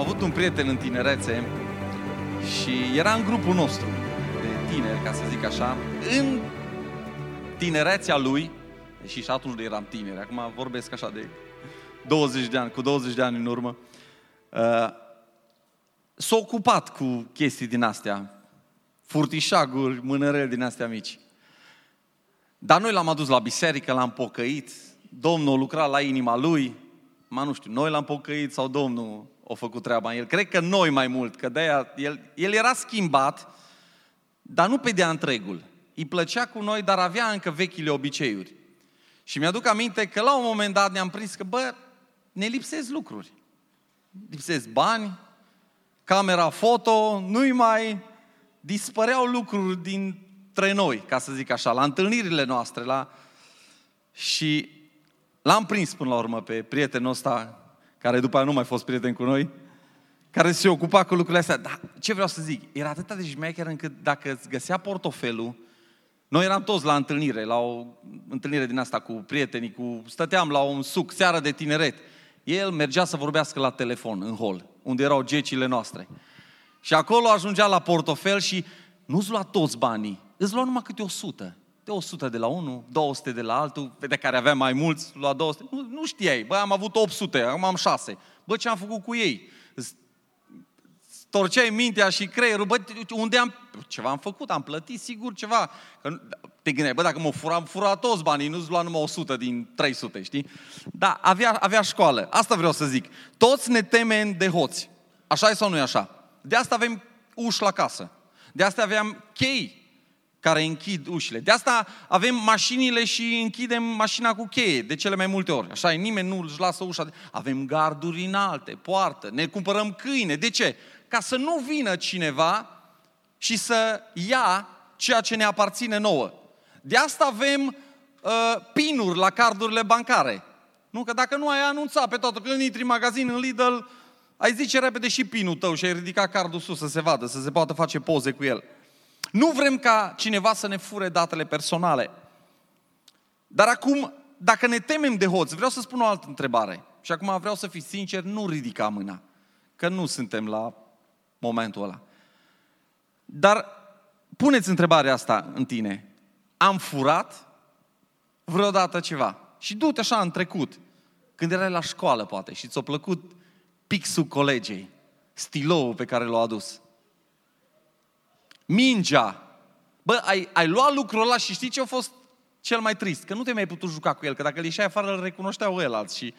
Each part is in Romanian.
avut un prieten în tinerețe și era în grupul nostru de tineri, ca să zic așa, în tinerețea lui, și și atunci eram tineri, acum vorbesc așa de 20 de ani, cu 20 de ani în urmă, uh, s-a ocupat cu chestii din astea, furtișaguri, mânăreli din astea mici. Dar noi l-am adus la biserică, l-am pocăit, Domnul lucra la inima lui, mă nu știu, noi l-am pocăit sau Domnul a făcut treaba în el. Cred că noi mai mult, că de-aia el, el era schimbat, dar nu pe de întregul. Îi plăcea cu noi, dar avea încă vechile obiceiuri. Și mi-aduc aminte că la un moment dat ne-am prins că, bă, ne lipsesc lucruri. Lipsesc bani, camera foto, nu-i mai dispăreau lucruri dintre noi, ca să zic așa, la întâlnirile noastre. La... Și l-am prins până la urmă pe prietenul ăsta, care după aia nu mai fost prieten cu noi, care se ocupa cu lucrurile astea. Dar ce vreau să zic? Era atât de șmecher încât dacă îți găsea portofelul, noi eram toți la întâlnire, la o întâlnire din asta cu prietenii, cu, stăteam la un suc, seară de tineret. El mergea să vorbească la telefon, în hol, unde erau gecile noastre. Și acolo ajungea la portofel și nu-ți lua toți banii, îți lua numai câte 100. De 100 de la unul, 200 de la altul, de care avea mai mulți, lua 200. Nu, nu știai, bă, am avut 800, acum am 6. Bă, ce am făcut cu ei? torceai mintea și creierul, bă, unde am, ceva am făcut, am plătit sigur ceva. Că te gândeai, bă, dacă mă fura, am furat toți banii, nu-ți lua numai 100 din 300, știi? Da, avea, avea școală. Asta vreau să zic. Toți ne temem de hoți. Așa e sau nu e așa? De asta avem uși la casă. De asta aveam chei care închid ușile. De asta avem mașinile și închidem mașina cu cheie, de cele mai multe ori. Așa e, nimeni nu își lasă ușa. Avem garduri înalte, poartă, ne cumpărăm câine. De ce? Ca să nu vină cineva și să ia ceea ce ne aparține nouă. De asta avem uh, pinuri la cardurile bancare. Nu? Că dacă nu ai anunțat pe toată, când intri în magazin, în Lidl, ai zice repede și pinul tău și ai ridicat cardul sus să se vadă, să se poată face poze cu el. Nu vrem ca cineva să ne fure datele personale. Dar acum, dacă ne temem de hoți, vreau să spun o altă întrebare. Și acum vreau să fiți sincer, nu ridica mâna. Că nu suntem la momentul ăla. Dar puneți întrebarea asta în tine. Am furat vreodată ceva? Și du-te așa în trecut, când erai la școală poate și ți-a plăcut pixul colegei, stiloul pe care l-a adus. Mingea. Bă, ai, ai luat lucrul ăla și știi ce a fost cel mai trist? Că nu te mai putut juca cu el, că dacă îl ieșai afară îl recunoșteau el alți și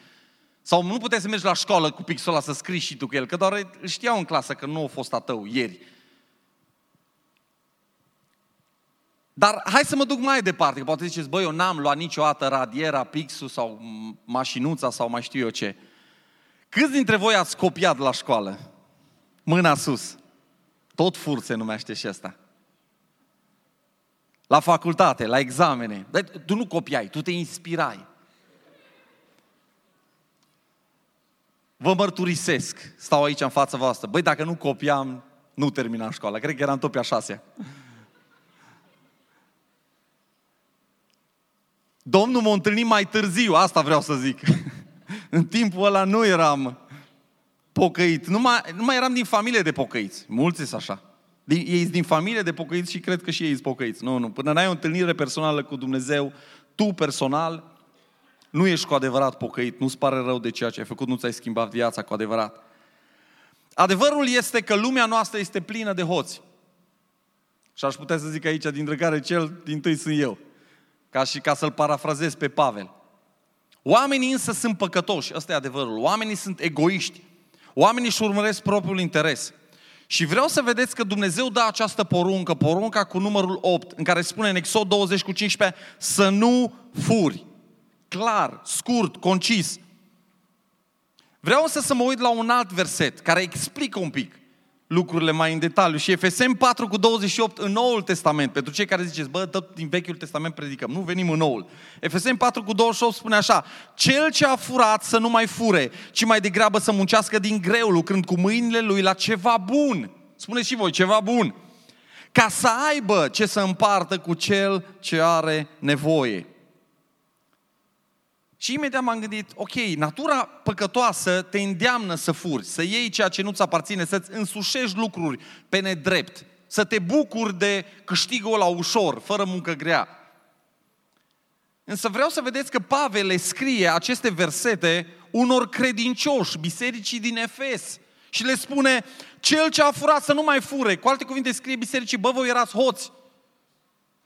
sau nu puteai să mergi la școală cu pixul ăla să scrii și tu cu el, că doar știau în clasă că nu a fost a tău ieri. Dar hai să mă duc mai departe, că poate ziceți, băi, eu n-am luat niciodată radiera, pixul sau mașinuța sau mai știu eu ce. Câți dintre voi ați copiat la școală? Mâna sus. Tot fur se numește și asta. La facultate, la examene. Dar tu nu copiai, tu te inspirai. Vă mărturisesc, stau aici în fața voastră. Băi, dacă nu copiam, nu terminam școala. Cred că eram tot pe a șasea. Domnul m-a întâlnit mai târziu, asta vreau să zic. în timpul ăla nu eram pocăit. Nu mai, nu mai eram din familie de pocăiți. Mulți sunt așa. Din, ei din familie de pocăiți și cred că și ei sunt pocăiți. Nu, nu. Până n-ai o întâlnire personală cu Dumnezeu, tu personal, nu ești cu adevărat pocăit, nu-ți pare rău de ceea ce ai făcut, nu ți-ai schimbat viața cu adevărat. Adevărul este că lumea noastră este plină de hoți. Și aș putea să zic aici, dintre care cel din tâi sunt eu. Ca și ca să-l parafrazez pe Pavel. Oamenii însă sunt păcătoși, ăsta e adevărul. Oamenii sunt egoiști. Oamenii își urmăresc propriul interes. Și vreau să vedeți că Dumnezeu dă această poruncă, porunca cu numărul 8, în care spune în Exod 20 cu 15, să nu furi clar, scurt, concis. Vreau să să mă uit la un alt verset care explică un pic lucrurile mai în detaliu. Și Efesem 4 cu 28 în Noul Testament. Pentru cei care ziceți, bă, tot din Vechiul Testament predicăm. Nu venim în Noul. Efesem 4 cu 28 spune așa. Cel ce a furat să nu mai fure, ci mai degrabă să muncească din greu, lucrând cu mâinile lui la ceva bun. Spuneți și voi, ceva bun. Ca să aibă ce să împartă cu cel ce are nevoie. Și imediat m-am gândit, ok, natura păcătoasă te îndeamnă să furi, să iei ceea ce nu-ți aparține, să-ți însușești lucruri pe nedrept, să te bucuri de câștigul la ușor, fără muncă grea. Însă vreau să vedeți că Pavel le scrie aceste versete unor credincioși, bisericii din Efes. Și le spune, cel ce a furat să nu mai fure. Cu alte cuvinte scrie bisericii, bă, voi erați hoți.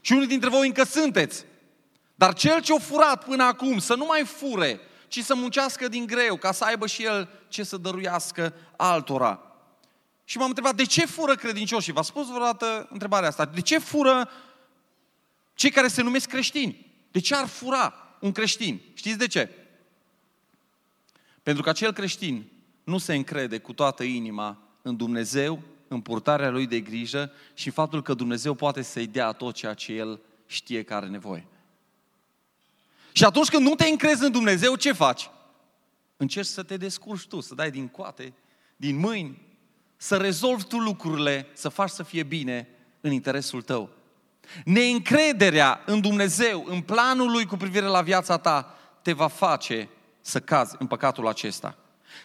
Și unii dintre voi încă sunteți. Dar cel ce a furat până acum să nu mai fure, ci să muncească din greu, ca să aibă și el ce să dăruiască altora. Și m-am întrebat, de ce fură credincioșii? V-a spus vreodată întrebarea asta. De ce fură cei care se numesc creștini? De ce ar fura un creștin? Știți de ce? Pentru că acel creștin nu se încrede cu toată inima în Dumnezeu, în purtarea lui de grijă și faptul că Dumnezeu poate să-i dea tot ceea ce el știe că are nevoie. Și atunci când nu te încrezi în Dumnezeu, ce faci? Încerci să te descurci tu, să dai din coate, din mâini, să rezolvi tu lucrurile, să faci să fie bine în interesul tău. Neîncrederea în Dumnezeu, în planul Lui cu privire la viața ta, te va face să cazi în păcatul acesta.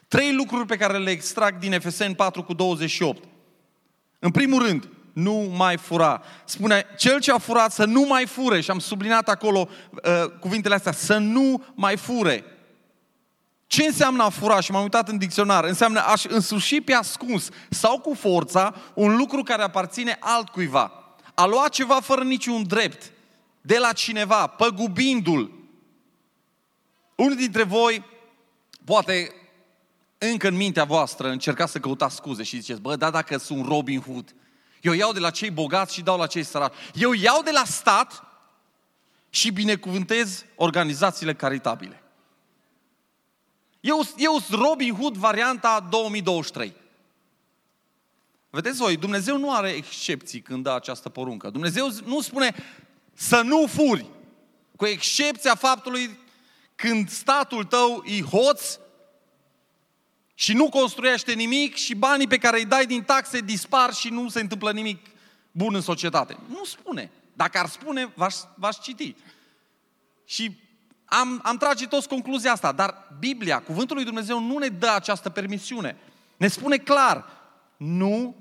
Trei lucruri pe care le extrag din Efeseni 4 cu 28. În primul rând, nu mai fura. Spune, cel ce a furat să nu mai fure. Și am subliniat acolo uh, cuvintele astea, să nu mai fure. Ce înseamnă a fura? Și m-am uitat în dicționar. Înseamnă aș însuși pe ascuns sau cu forța un lucru care aparține altcuiva. A lua ceva fără niciun drept de la cineva, păgubindu-l. Unul dintre voi, poate încă în mintea voastră, încercați să căutați scuze și ziceți, bă, da, dacă sunt Robin Hood, eu iau de la cei bogați și dau la cei săraci. Eu iau de la stat și binecuvântez organizațiile caritabile. Eu, eu sunt Robin Hood varianta 2023. Vedeți voi, Dumnezeu nu are excepții când dă această poruncă. Dumnezeu nu spune să nu furi, cu excepția faptului când statul tău e hoț și nu construiește nimic și banii pe care îi dai din taxe dispar și nu se întâmplă nimic bun în societate. Nu spune. Dacă ar spune, v-aș, v-aș citi. Și am, am trage toți concluzia asta, dar Biblia, Cuvântul lui Dumnezeu, nu ne dă această permisiune. Ne spune clar, nu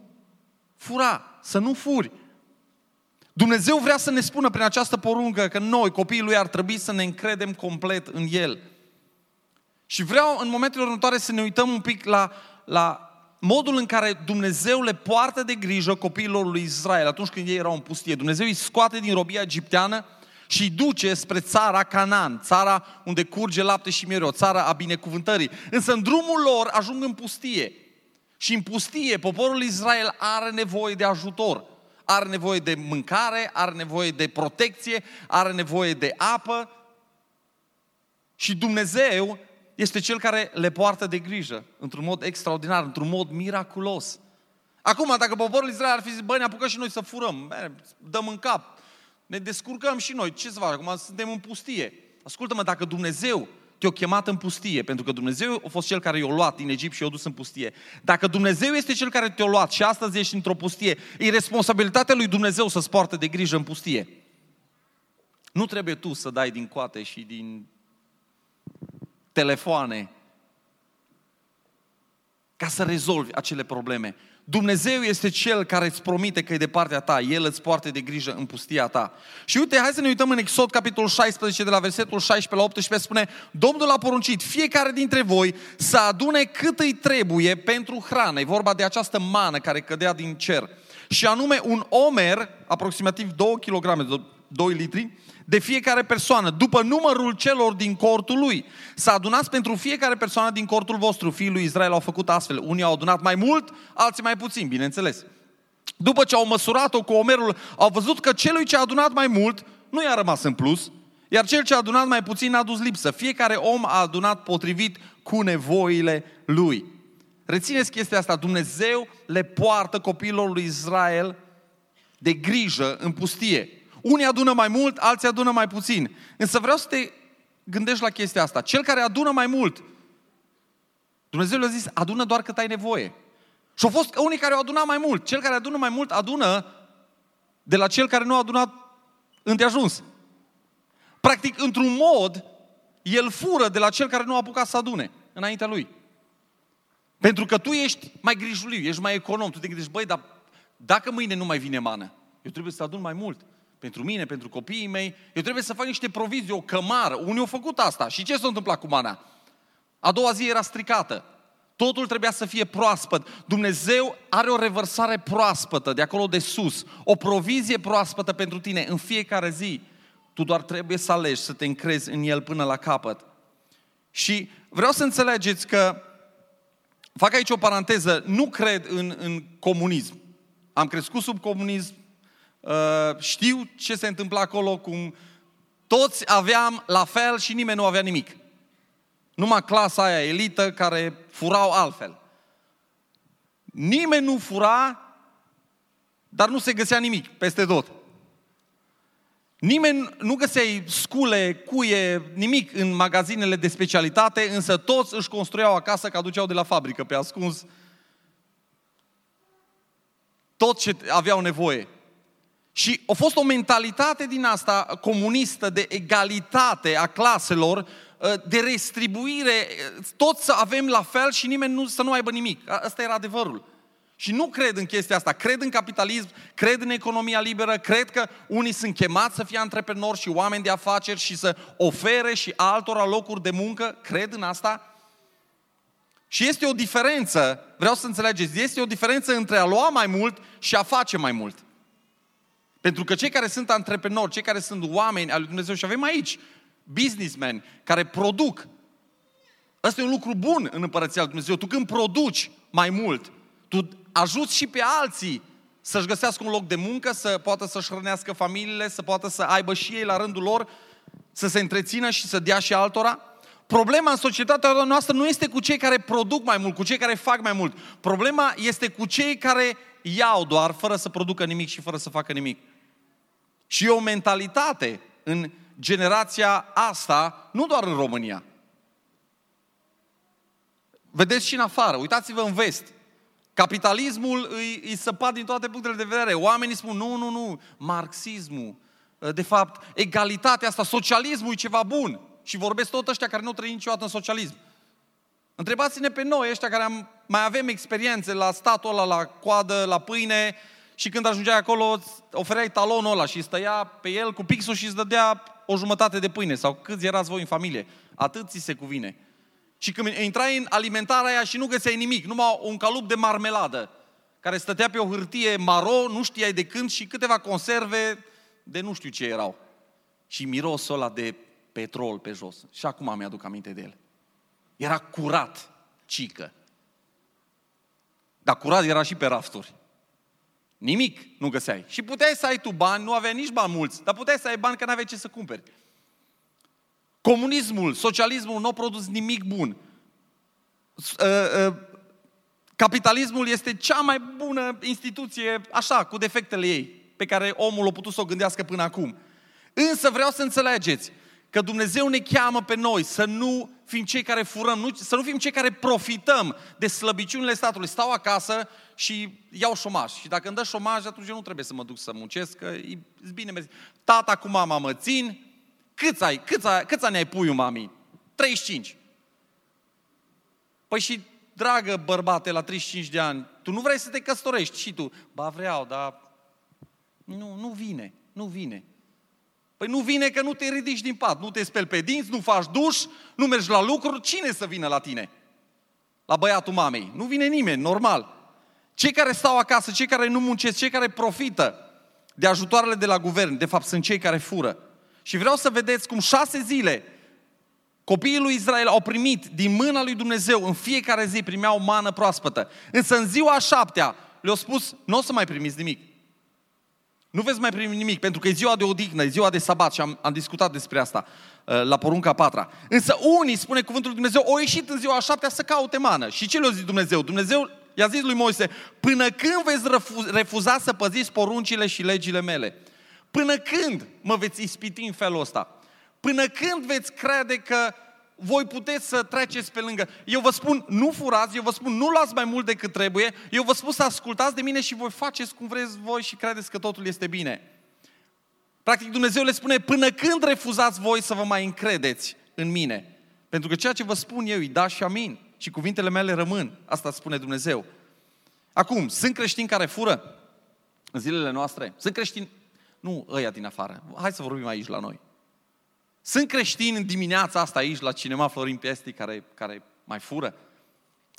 fura, să nu furi. Dumnezeu vrea să ne spună prin această poruncă că noi, copiii Lui, ar trebui să ne încredem complet în El. Și vreau în momentele următoare să ne uităm un pic la, la modul în care Dumnezeu le poartă de grijă copiilor lui Israel atunci când ei erau în pustie. Dumnezeu îi scoate din robia egipteană și îi duce spre țara Canaan, țara unde curge lapte și miere, o țară a binecuvântării. Însă în drumul lor ajung în pustie. Și în pustie poporul Israel are nevoie de ajutor. Are nevoie de mâncare, are nevoie de protecție, are nevoie de apă. Și Dumnezeu este cel care le poartă de grijă într-un mod extraordinar, într-un mod miraculos. Acum, dacă poporul Israel ar fi zis, bă, ne apucăm și noi să furăm, dăm în cap, ne descurcăm și noi, ce să fac, acum suntem în pustie. Ascultă-mă, dacă Dumnezeu te-a chemat în pustie, pentru că Dumnezeu a fost cel care i-a luat din Egipt și i-a dus în pustie. Dacă Dumnezeu este cel care te-a luat și astăzi ești într-o pustie, e responsabilitatea lui Dumnezeu să-ți poartă de grijă în pustie. Nu trebuie tu să dai din coate și din telefoane ca să rezolvi acele probleme. Dumnezeu este Cel care îți promite că e de partea ta, El îți poartă de grijă în pustia ta. Și uite, hai să ne uităm în Exod, capitolul 16, de la versetul 16 la 18, spune, Domnul a poruncit fiecare dintre voi să adune cât îi trebuie pentru hrană. E vorba de această mană care cădea din cer. Și anume un omer, aproximativ 2 kg, 2 litri, de fiecare persoană, după numărul celor din cortul lui. Să adunați pentru fiecare persoană din cortul vostru. Fiii lui Israel au făcut astfel. Unii au adunat mai mult, alții mai puțin, bineînțeles. După ce au măsurat-o cu omerul, au văzut că celui ce a adunat mai mult nu i-a rămas în plus, iar cel ce a adunat mai puțin a dus lipsă. Fiecare om a adunat potrivit cu nevoile lui. Rețineți chestia asta, Dumnezeu le poartă copiilor lui Israel de grijă în pustie. Unii adună mai mult, alții adună mai puțin. Însă vreau să te gândești la chestia asta. Cel care adună mai mult, Dumnezeu le-a zis, adună doar cât ai nevoie. Și au fost unii care au adunat mai mult. Cel care adună mai mult, adună de la cel care nu a adunat îndeajuns. Practic, într-un mod, el fură de la cel care nu a apucat să adune înaintea lui. Pentru că tu ești mai grijuliu, ești mai econom. Tu te gândești, băi, dar dacă mâine nu mai vine mană, eu trebuie să adun mai mult. Pentru mine, pentru copiii mei, eu trebuie să fac niște provizii, o cămară. Unii au făcut asta. Și ce s-a întâmplat cu mana? A doua zi era stricată. Totul trebuia să fie proaspăt. Dumnezeu are o revărsare proaspătă de acolo de sus, o provizie proaspătă pentru tine în fiecare zi. Tu doar trebuie să alegi, să te încrezi în El până la capăt. Și vreau să înțelegeți că, fac aici o paranteză, nu cred în, în comunism. Am crescut sub comunism, uh, știu ce se întâmplă acolo, cum toți aveam la fel și nimeni nu avea nimic. Numai clasa aia elită care furau altfel. Nimeni nu fura, dar nu se găsea nimic peste tot. Nimeni nu găseai scule, cuie, nimic în magazinele de specialitate, însă toți își construiau acasă că aduceau de la fabrică pe ascuns tot ce aveau nevoie. Și a fost o mentalitate din asta comunistă de egalitate a claselor, ă, de restribuire, toți să avem la fel și nimeni nu, să nu aibă nimic. Asta era adevărul. Și nu cred în chestia asta. Cred în capitalism, cred în economia liberă, cred că unii sunt chemați să fie antreprenori și oameni de afaceri și să ofere și altora locuri de muncă. Cred în asta. Și este o diferență, vreau să înțelegeți, este o diferență între a lua mai mult și a face mai mult. Pentru că cei care sunt antreprenori, cei care sunt oameni al lui Dumnezeu și avem aici businessmen care produc, ăsta e un lucru bun în împărăția lui Dumnezeu. Tu când produci mai mult, tu ajuți și pe alții să-și găsească un loc de muncă, să poată să-și hrănească familiile, să poată să aibă și ei la rândul lor, să se întrețină și să dea și altora. Problema în societatea noastră nu este cu cei care produc mai mult, cu cei care fac mai mult. Problema este cu cei care iau doar, fără să producă nimic și fără să facă nimic. Și e o mentalitate în generația asta, nu doar în România. Vedeți și în afară, uitați-vă în vest. Capitalismul îi, îi săpat din toate punctele de vedere. Oamenii spun, nu, nu, nu, marxismul, de fapt, egalitatea asta, socialismul e ceva bun. Și vorbesc tot ăștia care nu trăi niciodată în socialism. Întrebați-ne pe noi, ăștia care am, mai avem experiențe la statul ăla, la coadă, la pâine, și când ajungeai acolo, ofereai talonul ăla și stăia pe el cu pixul și îți dădea o jumătate de pâine. Sau câți erați voi în familie. Atât ți se cuvine. Și când intrai în alimentarea aia și nu găseai nimic, numai un calup de marmeladă, care stătea pe o hârtie maro, nu știai de când, și câteva conserve de nu știu ce erau. Și mirosul ăla de petrol pe jos. Și acum mi-aduc aminte de el. Era curat, cică. Dar curat era și pe rafturi. Nimic nu găseai. Și puteai să ai tu bani, nu aveai nici bani mulți, dar puteai să ai bani că nu aveai ce să cumperi. Comunismul, socialismul nu au produs nimic bun. Uh, uh, capitalismul este cea mai bună instituție, așa, cu defectele ei, pe care omul a putut să o gândească până acum. Însă vreau să înțelegeți că Dumnezeu ne cheamă pe noi să nu fim cei care furăm, nu, să nu fim cei care profităm de slăbiciunile statului. Stau acasă și iau șomaj. Și dacă îmi dă șomaj, atunci eu nu trebuie să mă duc să muncesc, că e bine mersi. Tata cu mama mă țin, Câți ai? Câți, ai, câți ani ai puiul mami? 35. Păi și, dragă bărbate, la 35 de ani, tu nu vrei să te căsătorești și tu. Ba vreau, dar nu, nu vine, nu vine. Păi nu vine că nu te ridici din pat, nu te speli pe dinți, nu faci duș, nu mergi la lucru, cine să vină la tine? La băiatul mamei. Nu vine nimeni, normal. Cei care stau acasă, cei care nu muncesc, cei care profită de ajutoarele de la guvern, de fapt sunt cei care fură. Și vreau să vedeți cum șase zile copiii lui Israel au primit din mâna lui Dumnezeu, în fiecare zi primeau mană proaspătă. Însă în ziua a șaptea le-au spus, nu o să mai primiți nimic. Nu veți mai primi nimic, pentru că e ziua de odihnă, e ziua de sabat și am, am discutat despre asta uh, la porunca patra. Însă unii, spune cuvântul lui Dumnezeu, au ieșit în ziua a șaptea să caute mană. Și ce le-a zis Dumnezeu? Dumnezeu i-a zis lui Moise, până când veți refuza să păziți poruncile și legile mele? Până când mă veți ispiti în felul ăsta? Până când veți crede că voi puteți să treceți pe lângă. Eu vă spun, nu furați, eu vă spun, nu luați mai mult decât trebuie, eu vă spun să ascultați de mine și voi faceți cum vreți voi și credeți că totul este bine. Practic Dumnezeu le spune, până când refuzați voi să vă mai încredeți în mine. Pentru că ceea ce vă spun eu îi da și amin. Și cuvintele mele rămân. Asta spune Dumnezeu. Acum, sunt creștini care fură în zilele noastre? Sunt creștini, nu ăia din afară, hai să vorbim aici la noi. Sunt creștini în dimineața asta aici la cinema Florin Piesti care, care mai fură?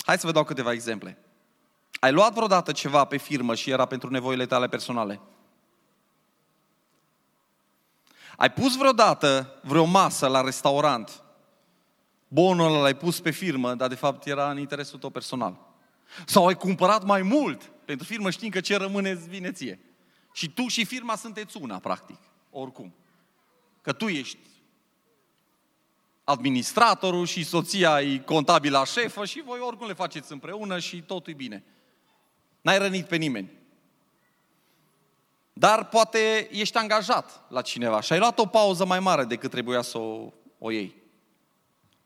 Hai să vă dau câteva exemple. Ai luat vreodată ceva pe firmă și era pentru nevoile tale personale? Ai pus vreodată vreo masă la restaurant? Bonul ăla l-ai pus pe firmă, dar de fapt era în interesul tău personal. Sau ai cumpărat mai mult pentru firmă știind că ce rămâne îți vine ție. Și tu și firma sunteți una, practic, oricum. Că tu ești administratorul și soția e contabila șefă și voi oricum le faceți împreună și totul e bine. N-ai rănit pe nimeni. Dar poate ești angajat la cineva și ai luat o pauză mai mare decât trebuia să o, o iei.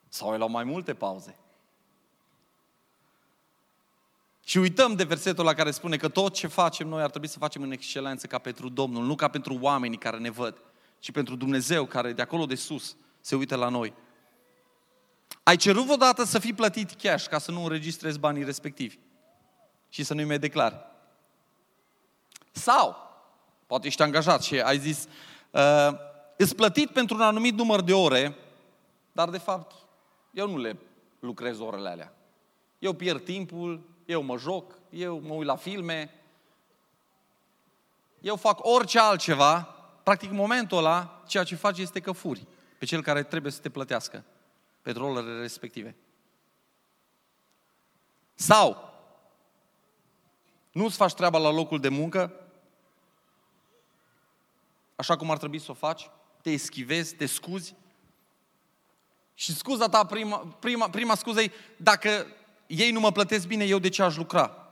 Sau ai luat mai multe pauze. Și uităm de versetul la care spune că tot ce facem noi ar trebui să facem în excelență ca pentru Domnul, nu ca pentru oamenii care ne văd, ci pentru Dumnezeu care de acolo de sus se uită la noi. Ai cerut vreodată să fii plătit cash ca să nu înregistrezi banii respectivi și să nu-i mai declari. Sau, poate ești angajat și ai zis, uh, îți plătit pentru un anumit număr de ore, dar de fapt eu nu le lucrez orele alea. Eu pierd timpul, eu mă joc, eu mă uit la filme, eu fac orice altceva, practic în momentul ăla, ceea ce faci este că furi pe cel care trebuie să te plătească pentru rolele respective. Sau, nu-ți faci treaba la locul de muncă, așa cum ar trebui să o faci, te eschivezi, te scuzi, și scuza ta, prima, prima, prima scuză e, dacă ei nu mă plătesc bine, eu de ce aș lucra?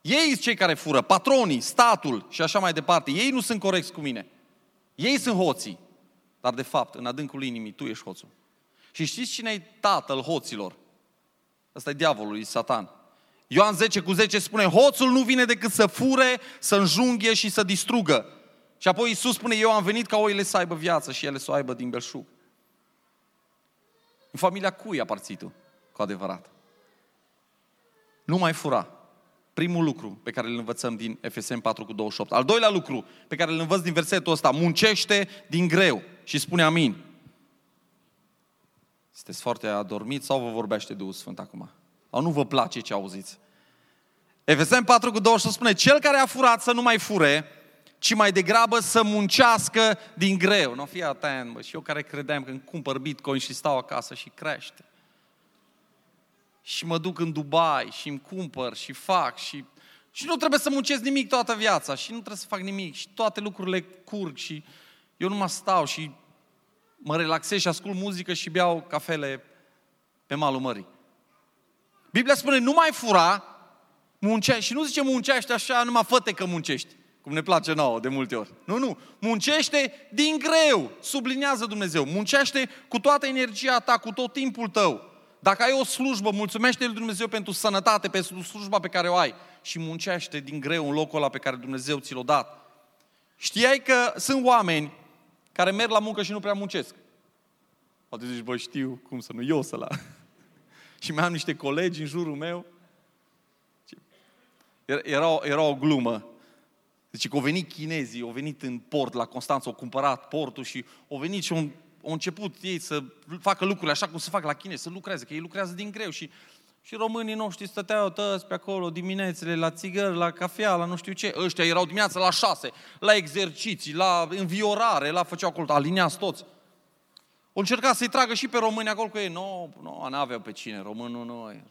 Ei sunt cei care fură, patronii, statul și așa mai departe. Ei nu sunt corecți cu mine. Ei sunt hoții. Dar de fapt, în adâncul inimii, tu ești hoțul. Și știți cine e tatăl hoților? Ăsta e diavolul, e satan. Ioan 10 cu 10 spune, hoțul nu vine decât să fure, să înjunghe și să distrugă. Și apoi Iisus spune, eu am venit ca oile să aibă viață și ele să o aibă din belșug. În familia cui aparții tu, cu adevărat? Nu mai fura. Primul lucru pe care îl învățăm din FSM 4 cu 28. Al doilea lucru pe care îl învăț din versetul ăsta, muncește din greu și spune amin. Sunteți foarte adormiți sau vă vorbește Duhul Sfânt acum? Sau nu vă place ce auziți? Efeseni 4 cu 28 spune, cel care a furat să nu mai fure, ci mai degrabă să muncească din greu. Nu fii atent, bă, și eu care credeam că îmi cumpăr bitcoin și stau acasă și crește. Și mă duc în Dubai și îmi cumpăr și fac și... Și nu trebuie să muncesc nimic toată viața și nu trebuie să fac nimic și toate lucrurile curg și eu nu mă stau și mă relaxez și ascult muzică și beau cafele pe malul mării. Biblia spune, nu mai fura, muncește. Și nu zice muncește așa, numai făte că muncești. Cum ne place nouă de multe ori. Nu, nu. Muncește din greu. Sublinează Dumnezeu. Muncește cu toată energia ta, cu tot timpul tău. Dacă ai o slujbă, mulțumește lui Dumnezeu pentru sănătate, pentru slujba pe care o ai. Și muncește din greu în locul ăla pe care Dumnezeu ți l-a dat. Știai că sunt oameni care merg la muncă și nu prea muncesc. Poate zici, bă, știu cum să nu, eu să la... și mai am niște colegi în jurul meu. Era, era o glumă. Deci că au venit chinezii, au venit în port la Constanța, au cumpărat portul și au venit și au, au început ei să facă lucrurile așa cum se fac la chinezi, să lucreze, că ei lucrează din greu și și românii noștri stăteau toți pe acolo diminețile la țigări, la cafea, la nu știu ce. Ăștia erau dimineața la șase, la exerciții, la înviorare, la făceau acolo, alineați toți. O încerca să-i tragă și pe români acolo cu ei. Nu, nu, n-aveau pe cine, românul nu e.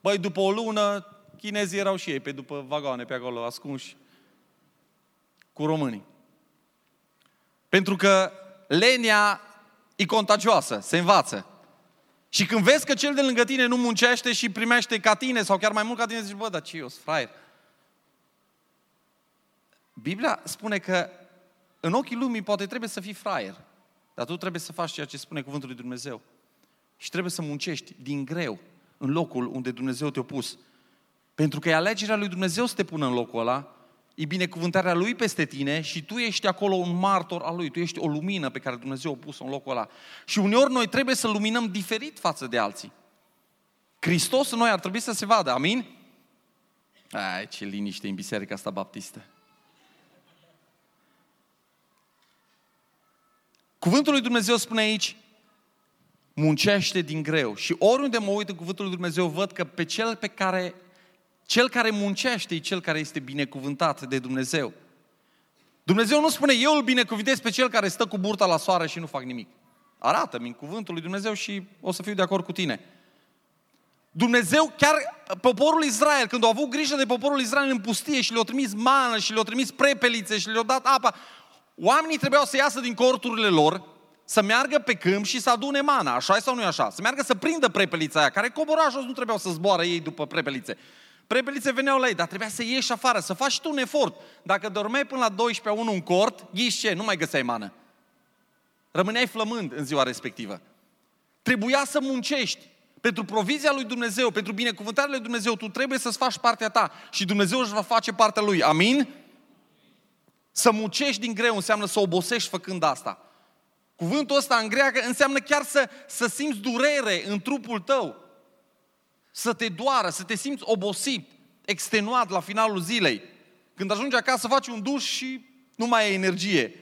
Băi, după o lună, chinezii erau și ei pe după vagoane pe acolo, ascunși cu românii. Pentru că lenia e contagioasă, se învață. Și când vezi că cel de lângă tine nu muncește și primește ca tine sau chiar mai mult ca tine, zici, bă, dar ce eu sunt fraier. Biblia spune că în ochii lumii poate trebuie să fii fraier, dar tu trebuie să faci ceea ce spune cuvântul lui Dumnezeu. Și trebuie să muncești din greu în locul unde Dumnezeu te-a pus. Pentru că e alegerea lui Dumnezeu să te pună în locul ăla e binecuvântarea Lui peste tine și tu ești acolo un martor al Lui, tu ești o lumină pe care Dumnezeu a pus-o în locul ăla. Și uneori noi trebuie să luminăm diferit față de alții. Hristos în noi ar trebui să se vadă, amin? Ai, ce liniște în biserica asta baptistă. Cuvântul lui Dumnezeu spune aici, muncește din greu. Și oriunde mă uit în cuvântul lui Dumnezeu, văd că pe cel pe care, cel care muncește e cel care este binecuvântat de Dumnezeu. Dumnezeu nu spune, eu îl binecuvintez pe cel care stă cu burta la soare și nu fac nimic. Arată-mi în cuvântul lui Dumnezeu și o să fiu de acord cu tine. Dumnezeu, chiar poporul Israel, când a avut grijă de poporul Israel în pustie și le-a trimis mană și le-a trimis prepelițe și le-a dat apa, oamenii trebuiau să iasă din corturile lor, să meargă pe câmp și să adune mana, așa sau nu așa? Să meargă să prindă prepelița aia, care cobora jos, nu trebuiau să zboară ei după prepelițe. Prepelițe veneau la ei, dar trebuia să ieși afară, să faci tu un efort. Dacă dormeai până la 12 1 în cort, ghiși ce? Nu mai găseai mană. Rămâneai flămând în ziua respectivă. Trebuia să muncești. Pentru provizia lui Dumnezeu, pentru binecuvântarea lui Dumnezeu, tu trebuie să-ți faci partea ta și Dumnezeu își va face partea lui. Amin? Să muncești din greu înseamnă să obosești făcând asta. Cuvântul ăsta în greacă înseamnă chiar să, să simți durere în trupul tău. Să te doară, să te simți obosit, extenuat la finalul zilei. Când ajungi acasă, faci un duș și nu mai ai energie.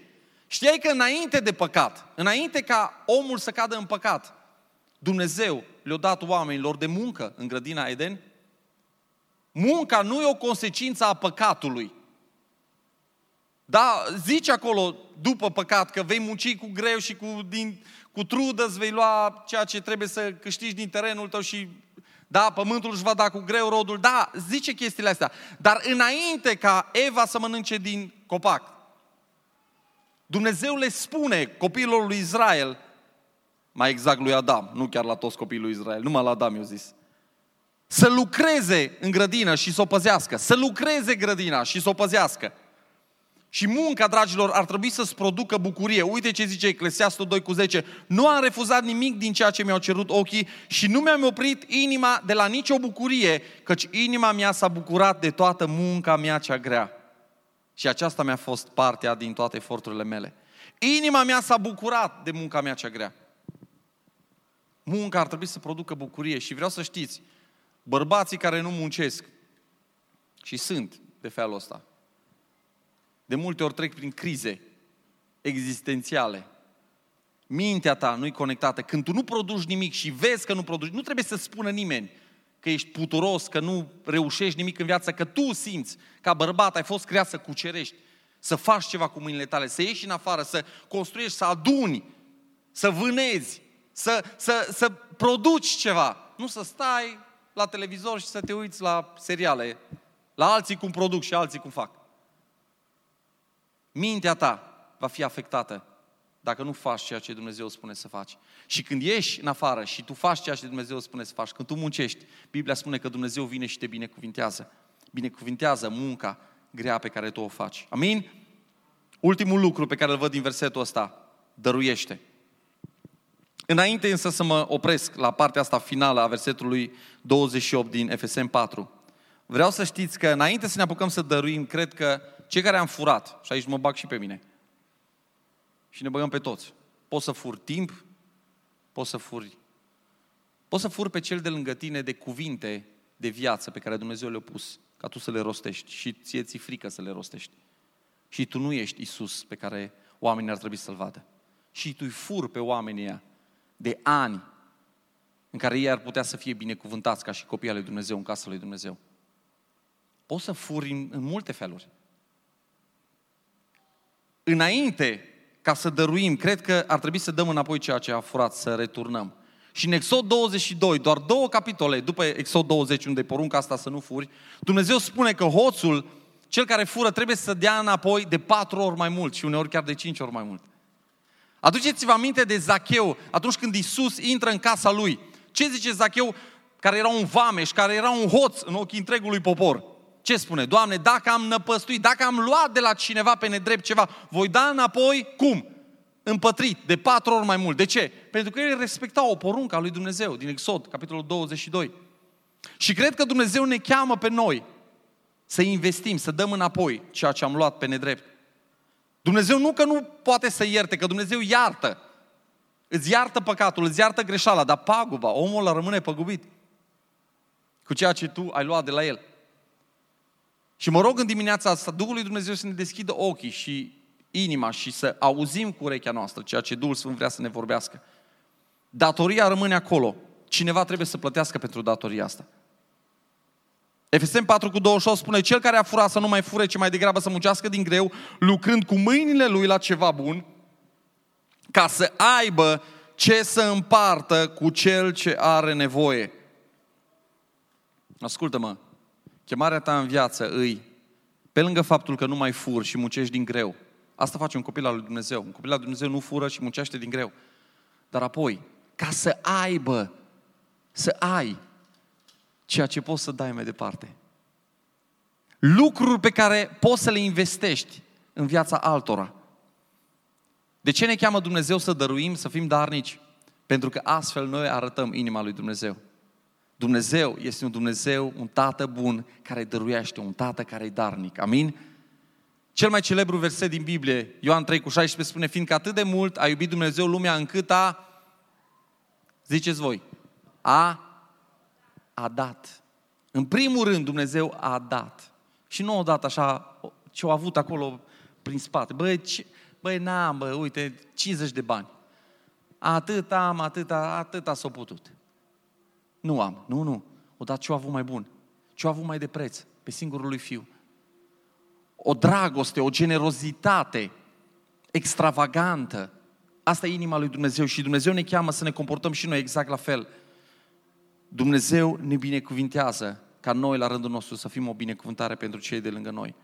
Știai că înainte de păcat, înainte ca omul să cadă în păcat, Dumnezeu le-a dat oamenilor de muncă în grădina Eden? Munca nu e o consecință a păcatului. Da, zice acolo, după păcat, că vei munci cu greu și cu, din, cu trudă îți vei lua ceea ce trebuie să câștigi din terenul tău și da, pământul își va da cu greu rodul. Da, zice chestiile astea. Dar înainte ca Eva să mănânce din copac, Dumnezeu le spune copiilor lui Israel, mai exact lui Adam, nu chiar la toți copiii lui Israel, numai la Adam i-a zis, să lucreze în grădină și să o păzească, să lucreze grădina și să o păzească. Și munca, dragilor, ar trebui să-ți producă bucurie. Uite ce zice Eclesiastul 2 cu 10. Nu am refuzat nimic din ceea ce mi-au cerut ochii și nu mi-am oprit inima de la nicio bucurie, căci inima mea s-a bucurat de toată munca mea cea grea. Și aceasta mi-a fost partea din toate eforturile mele. Inima mea s-a bucurat de munca mea cea grea. Munca ar trebui să producă bucurie și vreau să știți, bărbații care nu muncesc, și sunt de felul ăsta, de multe ori trec prin crize existențiale. Mintea ta nu-i conectată. Când tu nu produci nimic și vezi că nu produci, nu trebuie să spună nimeni că ești puturos, că nu reușești nimic în viață, că tu simți, ca bărbat, ai fost creat să cucerești, să faci ceva cu mâinile tale, să ieși în afară, să construiești, să aduni, să vânezi, să, să, să produci ceva. Nu să stai la televizor și să te uiți la seriale, la alții cum produc și alții cum fac. Mintea ta va fi afectată dacă nu faci ceea ce Dumnezeu spune să faci. Și când ieși în afară și tu faci ceea ce Dumnezeu spune să faci, când tu muncești, Biblia spune că Dumnezeu vine și te binecuvintează. Binecuvintează munca grea pe care tu o faci. Amin? Ultimul lucru pe care îl văd din versetul ăsta, dăruiește. Înainte însă să mă opresc la partea asta finală a versetului 28 din FSM 4, vreau să știți că înainte să ne apucăm să dăruim, cred că cei care am furat, și aici mă bag și pe mine, și ne băgăm pe toți, poți să furi timp, poți să furi, poți să furi pe cel de lângă tine de cuvinte de viață pe care Dumnezeu le-a pus, ca tu să le rostești și ție ți frică să le rostești. Și tu nu ești Isus pe care oamenii ar trebui să-L vadă. Și tu îi furi pe oamenii ăia de ani în care ei ar putea să fie binecuvântați ca și copii ale lui Dumnezeu în casa lui Dumnezeu. Poți să furi în, în multe feluri. Înainte ca să dăruim, cred că ar trebui să dăm înapoi ceea ce a furat, să returnăm. Și în Exod 22, doar două capitole după Exod 20, unde e porunca asta să nu furi, Dumnezeu spune că hoțul, cel care fură, trebuie să dea înapoi de patru ori mai mult și uneori chiar de cinci ori mai mult. Aduceți-vă aminte de Zacheu atunci când Isus intră în casa lui. Ce zice Zacheu, care era un vameș, care era un hoț în ochii întregului popor? Ce spune? Doamne, dacă am năpăstuit, dacă am luat de la cineva pe nedrept ceva, voi da înapoi cum? Împătrit, de patru ori mai mult. De ce? Pentru că el respecta o poruncă a lui Dumnezeu, din Exod, capitolul 22. Și cred că Dumnezeu ne cheamă pe noi să investim, să dăm înapoi ceea ce am luat pe nedrept. Dumnezeu nu că nu poate să ierte, că Dumnezeu iartă. Îți iartă păcatul, îți iartă greșeala, dar paguba, omul ăla rămâne păgubit cu ceea ce tu ai luat de la el. Și mă rog în dimineața asta, Duhul lui Dumnezeu să ne deschidă ochii și inima și să auzim cu urechea noastră ceea ce Duhul Sfânt vrea să ne vorbească. Datoria rămâne acolo. Cineva trebuie să plătească pentru datoria asta. Efesem 4 cu 28 spune, cel care a furat să nu mai fure, ci mai degrabă să muncească din greu, lucrând cu mâinile lui la ceva bun, ca să aibă ce să împartă cu cel ce are nevoie. Ascultă-mă, chemarea ta în viață îi, pe lângă faptul că nu mai fur și muncești din greu, asta face un copil al lui Dumnezeu. Un copil al lui Dumnezeu nu fură și muncește din greu. Dar apoi, ca să aibă, să ai ceea ce poți să dai mai departe. Lucruri pe care poți să le investești în viața altora. De ce ne cheamă Dumnezeu să dăruim, să fim darnici? Pentru că astfel noi arătăm inima lui Dumnezeu. Dumnezeu este un Dumnezeu, un tată bun care dăruiește, un tată care e darnic. Amin? Cel mai celebru verset din Biblie, Ioan 3 cu 16, spune, fiindcă atât de mult a iubit Dumnezeu lumea încât a, ziceți voi, a, a dat. În primul rând Dumnezeu a dat. Și nu o dat așa ce au avut acolo prin spate. Băi, ce, băi, n-am, bă, uite, 50 de bani. Atât am, atât, atât s-a putut. Nu am, nu, nu. O dat ce-o avut mai bun, ce-o avut mai de preț, pe singurul lui fiu. O dragoste, o generozitate extravagantă. Asta e inima lui Dumnezeu și Dumnezeu ne cheamă să ne comportăm și noi exact la fel. Dumnezeu ne binecuvintează ca noi, la rândul nostru, să fim o binecuvântare pentru cei de lângă noi.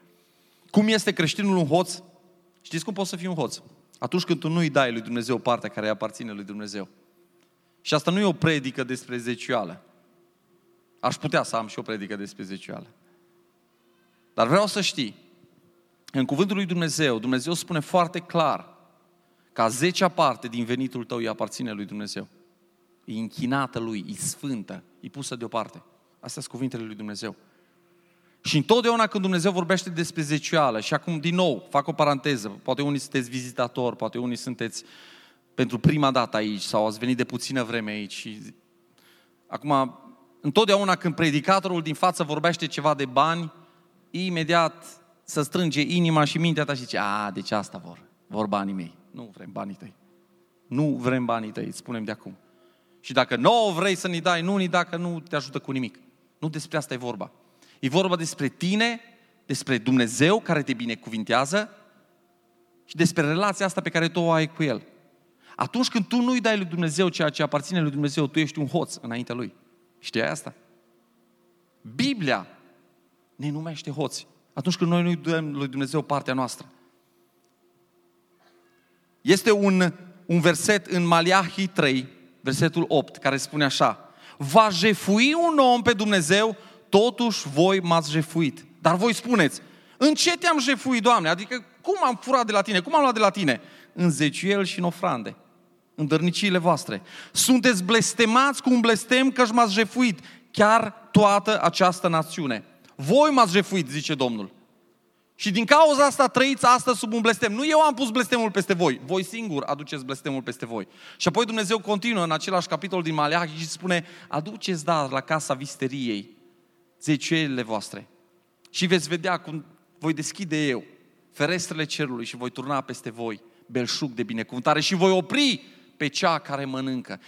Cum este creștinul un hoț? Știți cum poți să fii un hoț? Atunci când tu nu-i dai lui Dumnezeu partea care îi aparține lui Dumnezeu. Și asta nu e o predică despre zecioală. Aș putea să am și o predică despre zecioală. Dar vreau să știi, în cuvântul lui Dumnezeu, Dumnezeu spune foarte clar că a zecea parte din venitul tău îi aparține lui Dumnezeu. E închinată lui, e sfântă, e pusă deoparte. Astea sunt cuvintele lui Dumnezeu. Și întotdeauna când Dumnezeu vorbește despre zecioală, și acum din nou fac o paranteză, poate unii sunteți vizitatori, poate unii sunteți pentru prima dată aici sau ați venit de puțină vreme aici și acum întotdeauna când predicatorul din față vorbește ceva de bani, imediat să strânge inima și mintea ta și zice, a, deci asta vor, vor banii mei. Nu vrem banii tăi. Nu vrem banii tăi, îți spunem de acum. Și dacă nu vrei să ni dai, nu ni dacă nu te ajută cu nimic. Nu despre asta e vorba. E vorba despre tine, despre Dumnezeu care te binecuvintează și despre relația asta pe care tu o ai cu El. Atunci când tu nu-i dai lui Dumnezeu ceea ce aparține lui Dumnezeu, tu ești un hoț înaintea lui. Știai asta? Biblia ne numește hoți. Atunci când noi nu-i dăm lui Dumnezeu partea noastră. Este un, un verset în Maliahi 3, versetul 8, care spune așa. Va jefui un om pe Dumnezeu, totuși voi m-ați jefuit. Dar voi spuneți, în ce te-am jefuit, Doamne? Adică cum am furat de la tine? Cum am luat de la tine? În zeciuiel și în ofrande în dărniciile voastre. Sunteți blestemați cu un blestem că m-ați jefuit chiar toată această națiune. Voi m-ați jefuit, zice Domnul. Și din cauza asta trăiți astăzi sub un blestem. Nu eu am pus blestemul peste voi, voi singur aduceți blestemul peste voi. Și apoi Dumnezeu continuă în același capitol din Maleahi și spune, aduceți dar la casa visteriei zeciuielile voastre. Și veți vedea cum voi deschide eu ferestrele cerului și voi turna peste voi belșug de binecuvântare și voi opri pe cea care mănâncă,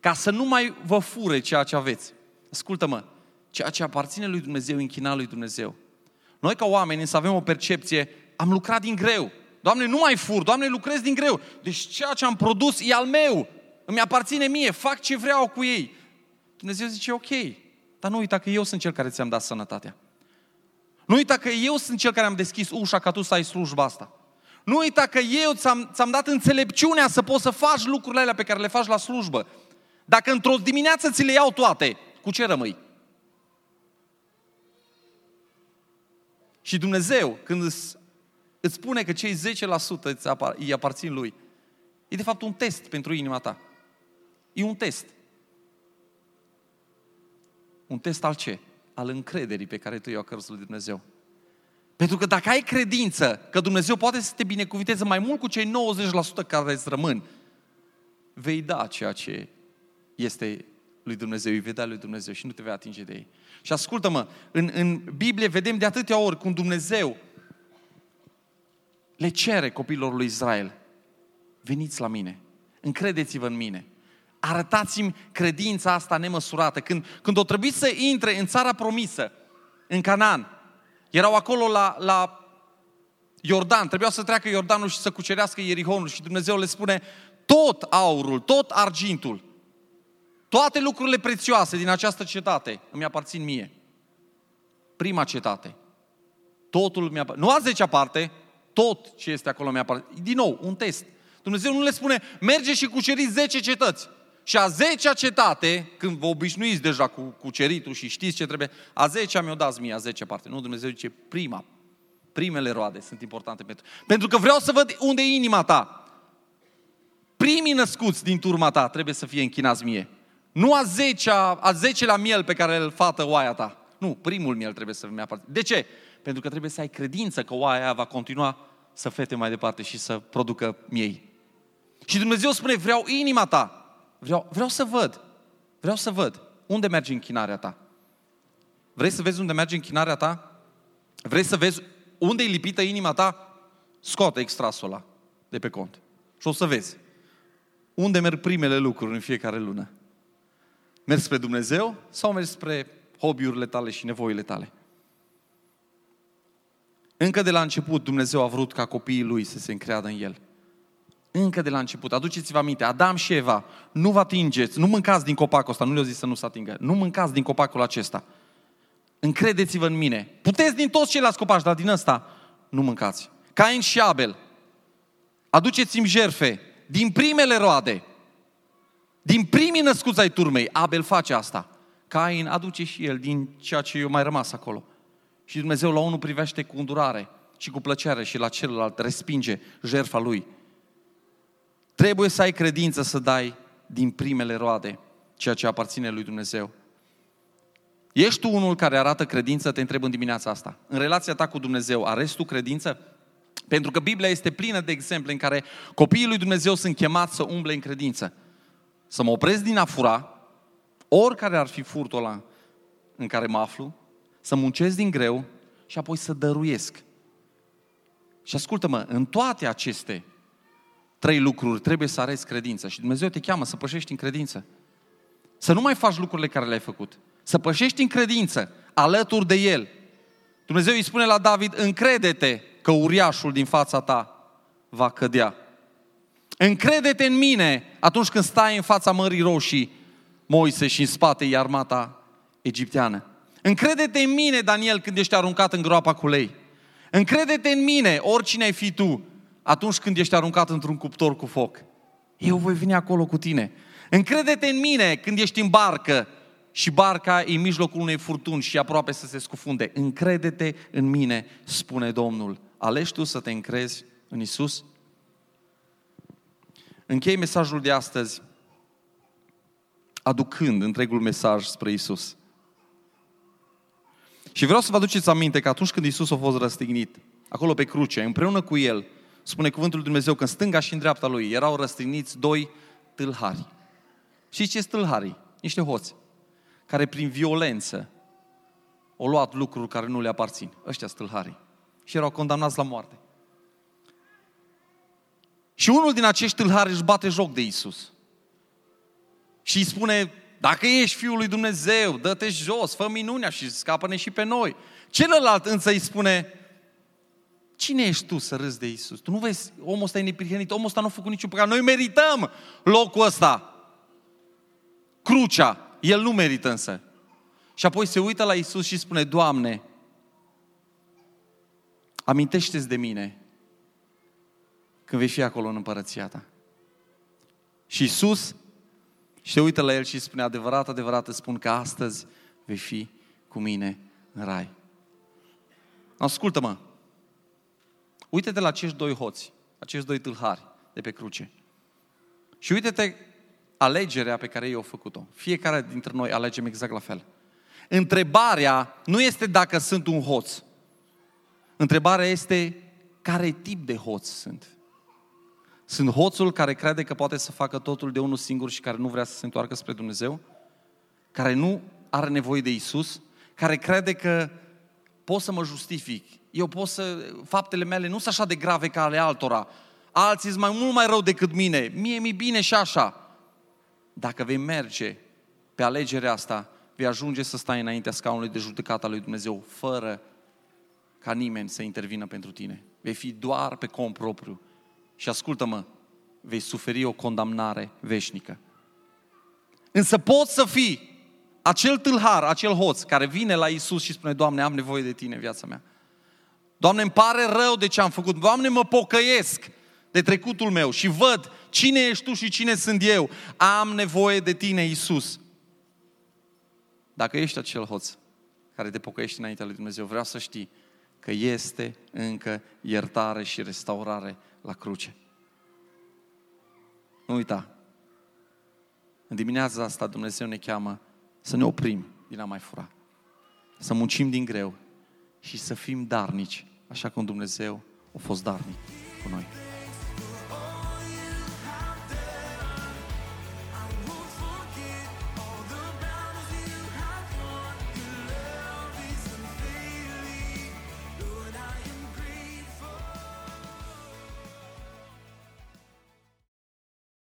ca să nu mai vă fure ceea ce aveți. Ascultă-mă, ceea ce aparține lui Dumnezeu, închina lui Dumnezeu. Noi ca oameni să avem o percepție, am lucrat din greu. Doamne, nu mai fur, Doamne, lucrez din greu. Deci ceea ce am produs e al meu, îmi aparține mie, fac ce vreau cu ei. Dumnezeu zice, ok, dar nu uita că eu sunt cel care ți-am dat sănătatea. Nu uita că eu sunt cel care am deschis ușa ca tu să ai slujba asta. Nu uita că eu ți-am, ți-am dat înțelepciunea să poți să faci lucrurile alea pe care le faci la slujbă. Dacă într-o dimineață ți le iau toate, cu ce rămâi? Și Dumnezeu, când îți, îți spune că cei 10% îți apar, îi aparțin Lui, e de fapt un test pentru inima ta. E un test. Un test al ce? Al încrederii pe care tu i-o acărzi lui Dumnezeu. Pentru că dacă ai credință că Dumnezeu poate să te binecuvinteze mai mult cu cei 90% care îți rămân, vei da ceea ce este lui Dumnezeu, îi vei da lui Dumnezeu și nu te vei atinge de ei. Și ascultă-mă, în, în Biblie vedem de atâtea ori cum Dumnezeu le cere copilor lui Israel, veniți la mine, încredeți-vă în mine, arătați-mi credința asta nemăsurată. Când, când o trebuie să intre în țara promisă, în Canaan, erau acolo la, la Iordan, trebuia să treacă Iordanul și să cucerească Ierihonul și Dumnezeu le spune, tot aurul, tot argintul, toate lucrurile prețioase din această cetate îmi aparțin mie. Prima cetate. Totul mi-a Nu a zecea parte, tot ce este acolo mi-a aparține. Din nou, un test. Dumnezeu nu le spune, merge și cuceriți 10 cetăți. Și a zecea cetate, când vă obișnuiți deja cu cuceritul și știți ce trebuie, a zecea mi-o dați mie, a zecea parte. Nu, Dumnezeu zice, prima, primele roade sunt importante pentru. Pentru că vreau să văd unde e inima ta. Primii născuți din turma ta trebuie să fie închinați mie. Nu a zecea, a zecelea miel pe care îl fată oaia ta. Nu, primul miel trebuie să mi aparține. De ce? Pentru că trebuie să ai credință că oaia aia va continua să fete mai departe și să producă miei. Și Dumnezeu spune, vreau inima ta. Vreau, vreau să văd. Vreau să văd. Unde merge închinarea ta? Vrei să vezi unde merge închinarea ta? Vrei să vezi unde e lipită inima ta? Scoate extrasul ăla de pe cont. Și o să vezi. Unde merg primele lucruri în fiecare lună? Mergi spre Dumnezeu sau mergi spre hobby-urile tale și nevoile tale? Încă de la început Dumnezeu a vrut ca copiii lui să se încreadă în El. Încă de la început. Aduceți-vă aminte, Adam și Eva, nu vă atingeți, nu mâncați din copacul ăsta, nu le-au zis să nu se atingă. Nu mâncați din copacul acesta. Încredeți-vă în mine. Puteți din toți ceilalți copaci, dar din ăsta nu mâncați. Cain și Abel, aduceți-mi jerfe din primele roade. Din primii născuți ai turmei, Abel face asta. Cain aduce și el din ceea ce i-a mai rămas acolo. Și Dumnezeu la unul privește cu îndurare și cu plăcere și la celălalt respinge jertfa lui. Trebuie să ai credință să dai din primele roade ceea ce aparține lui Dumnezeu. Ești tu unul care arată credință? Te întreb în dimineața asta. În relația ta cu Dumnezeu, arăți tu credință? Pentru că Biblia este plină de exemple în care copiii lui Dumnezeu sunt chemați să umble în credință. Să mă opresc din a fura, oricare ar fi furtul ăla în care mă aflu, să muncesc din greu și apoi să dăruiesc. Și ascultă-mă, în toate aceste trei lucruri trebuie să arăți credință și Dumnezeu te cheamă să pășești în credință. Să nu mai faci lucrurile care le-ai făcut. Să pășești în credință, alături de El. Dumnezeu îi spune la David, încrede-te că uriașul din fața ta va cădea. Încrede-te în mine atunci când stai în fața Mării Roșii, Moise și în spate e armata egipteană. Încrede-te în mine, Daniel, când ești aruncat în groapa cu lei. Încrede-te în mine, oricine ai fi tu, atunci când ești aruncat într-un cuptor cu foc. Eu voi veni acolo cu tine. Încrede-te în mine când ești în barcă și barca e în mijlocul unei furtuni și aproape să se scufunde. Încrede-te în mine, spune Domnul. Alegi tu să te încrezi în Isus? Închei mesajul de astăzi aducând întregul mesaj spre Isus. Și vreau să vă aduceți aminte că atunci când Isus a fost răstignit, acolo pe cruce, împreună cu El, spune cuvântul lui Dumnezeu că în stânga și în dreapta Lui erau răstigniți doi tâlhari. Și ce tâlharii? Niște hoți, care prin violență au luat lucruri care nu le aparțin. Ăștia tâlharii. Și erau condamnați la moarte. Și unul din acești tâlhari își bate joc de Isus. Și îi spune, dacă ești Fiul lui Dumnezeu, dă-te jos, fă minunea și scapă-ne și pe noi. Celălalt însă îi spune, cine ești tu să râzi de Isus? Tu nu vezi, omul ăsta e neprihănit, omul ăsta nu a făcut niciun păcat. Noi merităm locul ăsta. Crucea, el nu merită însă. Și apoi se uită la Isus și spune, Doamne, amintește-ți de mine când vei fi acolo în împărăția ta. Și Isus și se uită la el și spune, adevărat, adevărat, îți spun că astăzi vei fi cu mine în rai. Ascultă-mă, uite-te la acești doi hoți, acești doi tâlhari de pe cruce. Și uite-te alegerea pe care ei au făcut-o. Fiecare dintre noi alegem exact la fel. Întrebarea nu este dacă sunt un hoț. Întrebarea este, care tip de hoț sunt? Sunt hoțul care crede că poate să facă totul de unul singur și care nu vrea să se întoarcă spre Dumnezeu? Care nu are nevoie de Isus? Care crede că pot să mă justific? Eu pot să... Faptele mele nu sunt așa de grave ca ale altora. Alții sunt mai mult mai rău decât mine. Mie mi bine și așa. Dacă vei merge pe alegerea asta, vei ajunge să stai înaintea scaunului de judecată al lui Dumnezeu, fără ca nimeni să intervină pentru tine. Vei fi doar pe cont propriu. Și ascultă-mă, vei suferi o condamnare veșnică. Însă poți să fii acel tâlhar, acel hoț care vine la Isus și spune, Doamne, am nevoie de Tine în viața mea. Doamne, îmi pare rău de ce am făcut. Doamne, mă pocăiesc de trecutul meu și văd cine ești Tu și cine sunt eu. Am nevoie de Tine, Isus. Dacă ești acel hoț care te pocăiești înaintea lui Dumnezeu, vreau să știi că este încă iertare și restaurare la cruce. Nu uita, în dimineața asta Dumnezeu ne cheamă să ne oprim din a mai fura, să muncim din greu și să fim darnici, așa cum Dumnezeu a fost darnic cu noi.